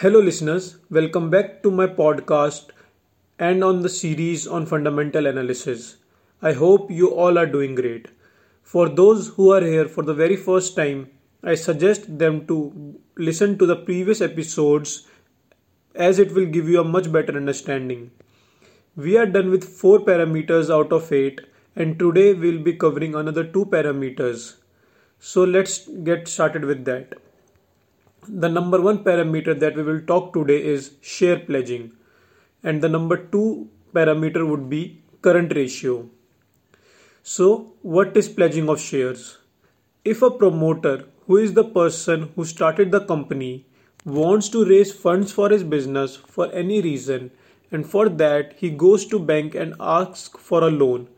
Hello, listeners. Welcome back to my podcast and on the series on fundamental analysis. I hope you all are doing great. For those who are here for the very first time, I suggest them to listen to the previous episodes as it will give you a much better understanding. We are done with 4 parameters out of 8 and today we'll be covering another 2 parameters. So let's get started with that. The number one parameter that we will talk today is share pledging, and the number two parameter would be current ratio. So, what is pledging of shares? If a promoter, who is the person who started the company, wants to raise funds for his business for any reason, and for that he goes to bank and asks for a loan,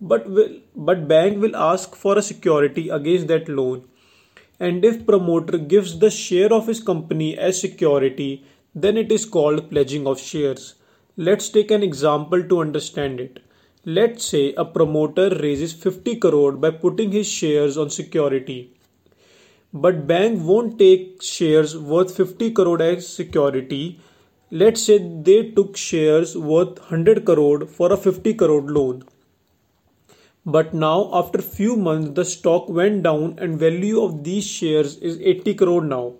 but will, but bank will ask for a security against that loan and if promoter gives the share of his company as security then it is called pledging of shares. Let's take an example to understand it. Let's say a promoter raises 50 crore by putting his shares on security. But bank won't take shares worth 50 crore as security. Let's say they took shares worth 100 crore for a 50 crore loan but now after few months the stock went down and value of these shares is 80 crore now.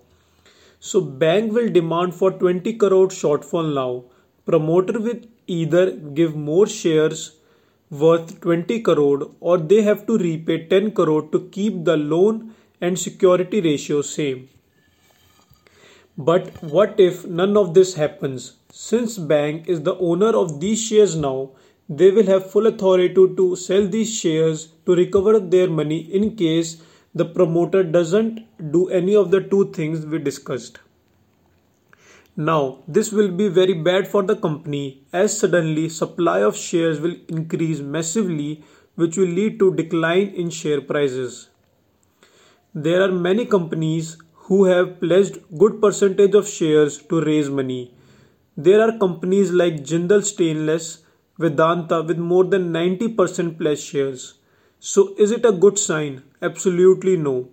So bank will demand for 20 crore shortfall now. Promoter will either give more shares worth 20 crore or they have to repay 10 crore to keep the loan and security ratio same. But what if none of this happens? Since bank is the owner of these shares now, they will have full authority to, sell these shares to recover their money in case the promoter doesn't do any of the two things we discussed. Now, this will be very bad for the company as suddenly supply of shares will increase massively which will lead to decline in share prices. There are many companies who have pledged good percentage of shares to raise money. There are companies like Jindal Stainless Vedanta with more than 90% pledged shares. So, is it a good sign? Absolutely no.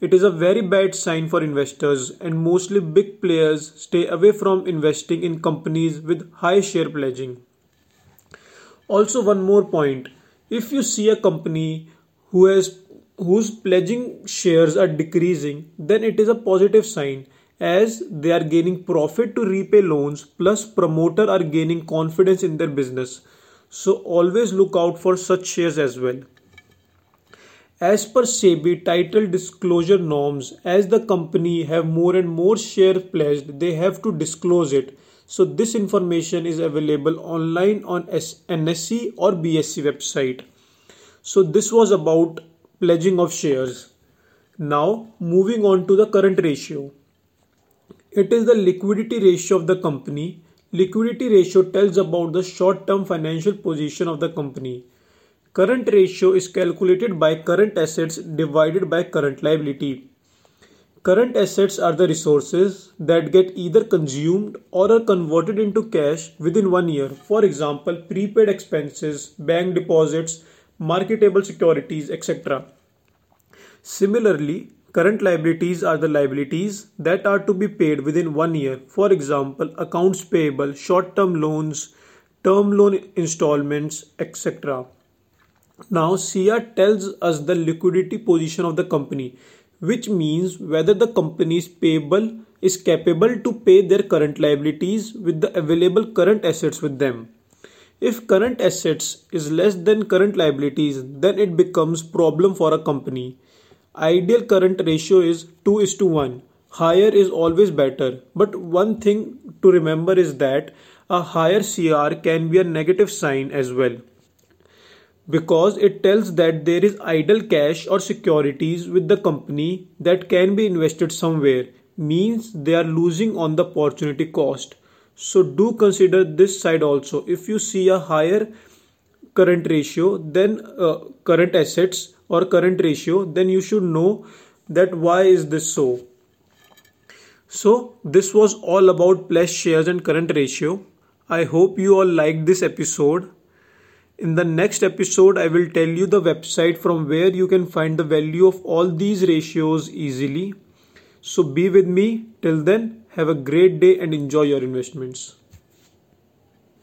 It is a very bad sign for investors, and mostly big players stay away from investing in companies with high share pledging. Also, one more point if you see a company who has whose pledging shares are decreasing, then it is a positive sign as they are gaining profit to repay loans plus promoter are gaining confidence in their business so always look out for such shares as well. As per SEBI title disclosure norms as the company have more and more share pledged they have to disclose it. So this information is available online on NSE or BSE website. So this was about pledging of shares. Now moving on to the current ratio. It is the liquidity ratio of the company. Liquidity ratio tells about the short-term financial position of the company. Current ratio is calculated by current assets divided by current liability. Current assets are the resources that get either consumed or are converted into cash within one year. For example, prepaid expenses, bank deposits, marketable securities, etc. Similarly, Current liabilities are the liabilities that are to be paid within one year. For example, accounts payable, short-term loans, term loan installments, etc. Now, CR tells us the liquidity position of the company, which means whether the company is payable is capable to pay their current liabilities with the available current assets with them. If current assets is less than current liabilities, then it becomes problem for a company. Ideal current ratio is 2 is to 1. Higher is always better. But one thing to remember is that a higher CR can be a negative sign as well. Because it tells that there is idle cash or securities with the company that can be invested somewhere, means they are losing on the opportunity cost. So do consider this side also. If you see a higher current ratio, then uh, current assets or current ratio then you should know that why is this so. So this was all about pledged shares and current ratio. I hope you all liked this episode. In the next episode i will tell you the website from where you can find the value of all these ratios easily. So be with me. Till then Have a great day and enjoy your investments.